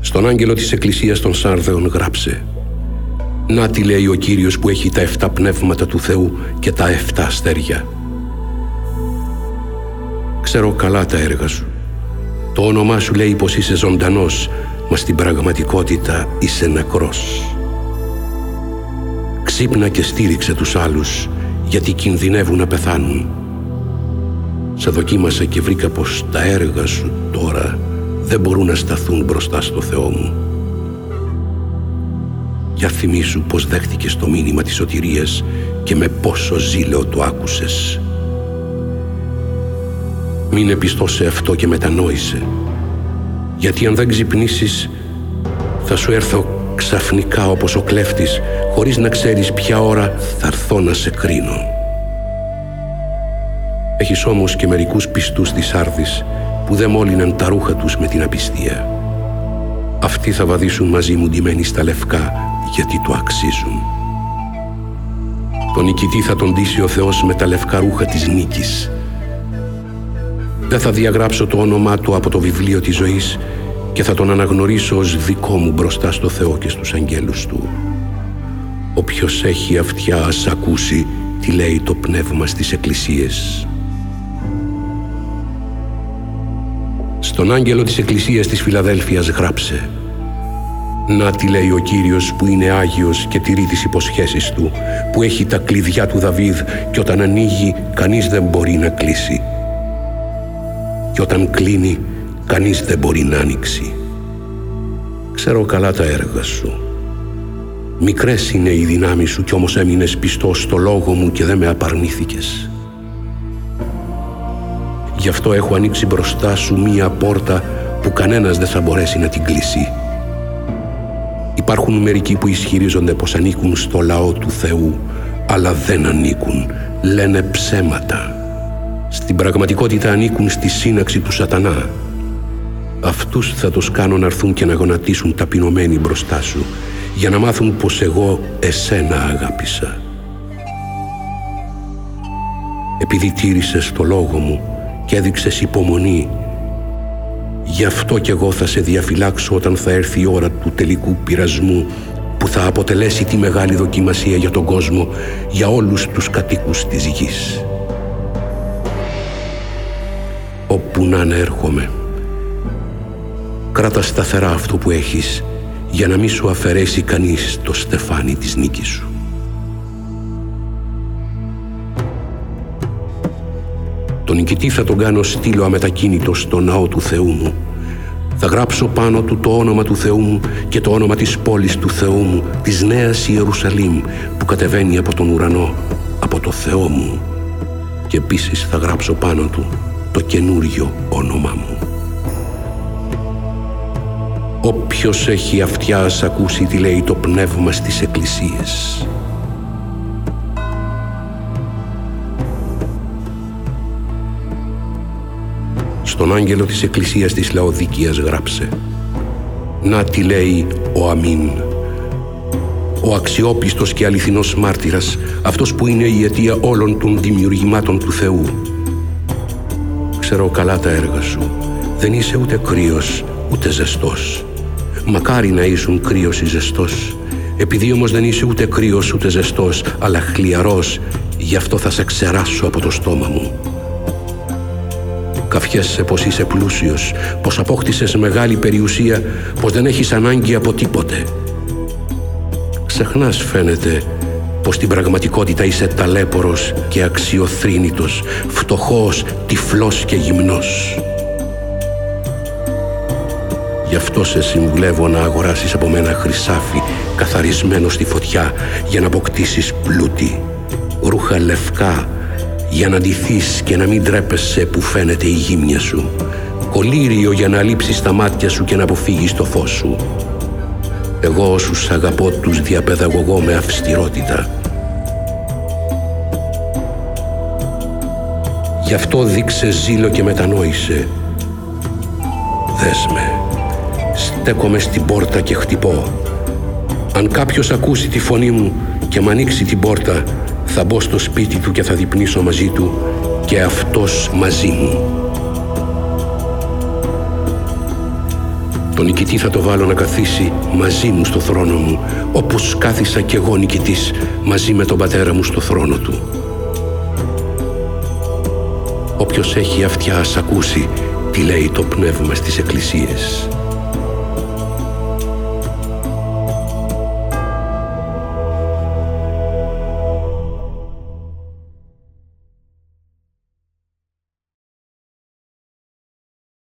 Στον άγγελο της Εκκλησίας των Σάρδεων γράψε «Να τι λέει ο Κύριος που έχει τα εφτά πνεύματα του Θεού και τα εφτά αστέρια. Ξέρω καλά τα έργα σου. Το όνομά σου λέει πως είσαι ζωντανός, μα στην πραγματικότητα είσαι νεκρός. Ξύπνα και στήριξε τους άλλους, γιατί κινδυνεύουν να πεθάνουν. Σε δοκίμασα και βρήκα πως τα έργα σου τώρα δεν μπορούν να σταθούν μπροστά στο Θεό μου. Για θυμίσου πως δέχτηκες το μήνυμα της σωτηρίας και με πόσο ζήλαιο το άκουσες. Μείνε πιστό σε αυτό και μετανόησε. Γιατί αν δεν ξυπνήσεις θα σου έρθω ξαφνικά όπως ο κλέφτης χωρίς να ξέρεις ποια ώρα θα έρθω να σε κρίνω. Έχεις όμως και μερικούς πιστούς της Άρδης που δεν μόλυναν τα ρούχα τους με την απιστία. Αυτοί θα βαδίσουν μαζί μου ντυμένοι στα λευκά γιατί το αξίζουν. Τον νικητή θα τον ντύσει ο Θεός με τα λευκά ρούχα της νίκης. Δεν θα διαγράψω το όνομά του από το βιβλίο της ζωής και θα τον αναγνωρίσω ως δικό μου μπροστά στο Θεό και στους αγγέλους Του. Όποιος έχει αυτιά ας ακούσει τι λέει το πνεύμα στις εκκλησίες. Στον άγγελο της εκκλησίας της Φιλαδέλφειας γράψε «Να τι λέει ο Κύριος που είναι Άγιος και τηρεί τις υποσχέσεις Του, που έχει τα κλειδιά του Δαβίδ και όταν ανοίγει κανείς δεν μπορεί να κλείσει. Και όταν κλείνει κανείς δεν μπορεί να ανοίξει. Ξέρω καλά τα έργα σου. Μικρές είναι οι δυνάμεις σου κι όμως έμεινες πιστός στο λόγο μου και δεν με απαρνήθηκες. Γι' αυτό έχω ανοίξει μπροστά σου μία πόρτα που κανένας δεν θα μπορέσει να την κλείσει. Υπάρχουν μερικοί που ισχυρίζονται πως ανήκουν στο λαό του Θεού, αλλά δεν ανήκουν, λένε ψέματα. Στην πραγματικότητα ανήκουν στη σύναξη του σατανά. Αυτούς θα τους κάνω να έρθουν και να γονατίσουν ταπεινωμένοι μπροστά σου, για να μάθουν πως εγώ εσένα αγάπησα. Επειδή τήρησες το λόγο μου και έδειξες υπομονή, γι' αυτό κι εγώ θα σε διαφυλάξω όταν θα έρθει η ώρα του τελικού πειρασμού που θα αποτελέσει τη μεγάλη δοκιμασία για τον κόσμο, για όλους τους κατοίκους της γης. Όπου να έρχομαι, κράτα σταθερά αυτό που έχεις για να μην σου αφαιρέσει κανείς το στεφάνι της νίκης σου. Τον νικητή θα τον κάνω στήλο αμετακίνητο στο ναό του Θεού μου. Θα γράψω πάνω του το όνομα του Θεού μου και το όνομα της πόλης του Θεού μου, της Νέας Ιερουσαλήμ που κατεβαίνει από τον ουρανό, από το Θεό μου. Και επίσης θα γράψω πάνω του το καινούριο όνομα μου. Όποιος έχει αυτιά ας ακούσει τι λέει το πνεύμα στις εκκλησίες. Στον άγγελο της εκκλησίας της Λαοδίκιας γράψε «Να τι λέει ο Αμήν, ο αξιόπιστος και αληθινός μάρτυρας, αυτός που είναι η αιτία όλων των δημιουργημάτων του Θεού. Ξέρω καλά τα έργα σου, δεν είσαι ούτε κρύος, ούτε ζεστός. Μακάρι να ήσουν κρύος ή ζεστός. Επειδή όμως δεν είσαι ούτε κρύος ούτε ζεστός, αλλά χλιαρός, γι' αυτό θα σε ξεράσω από το στόμα μου. Καφιέσαι πως είσαι πλούσιος, πως απόκτησες μεγάλη περιουσία, πως δεν έχεις ανάγκη από τίποτε. Ξεχνάς φαίνεται πως στην πραγματικότητα είσαι ταλέπορος και αξιοθρύνητος, φτωχός, τυφλός και γυμνός. Γι' αυτό σε συμβουλεύω να αγοράσεις από μένα χρυσάφι καθαρισμένο στη φωτιά για να αποκτήσεις πλούτη, ρούχα λευκά για να ντυθείς και να μην τρέπεσαι που φαίνεται η γύμνια σου, κολύριο για να λείψεις τα μάτια σου και να αποφύγεις το φως σου. Εγώ όσους αγαπώ τους διαπαιδαγωγώ με αυστηρότητα. Γι' αυτό δείξε ζήλο και μετανόησε. Δέσμε στέκομαι στην πόρτα και χτυπώ. Αν κάποιος ακούσει τη φωνή μου και μ' ανοίξει την πόρτα, θα μπω στο σπίτι του και θα διπνήσω μαζί του και αυτός μαζί μου. Τον νικητή θα το βάλω να καθίσει μαζί μου στο θρόνο μου, όπως κάθισα κι εγώ νικητής μαζί με τον πατέρα μου στο θρόνο του. Όποιος έχει αυτιά ας ακούσει τι λέει το πνεύμα στις εκκλησίες.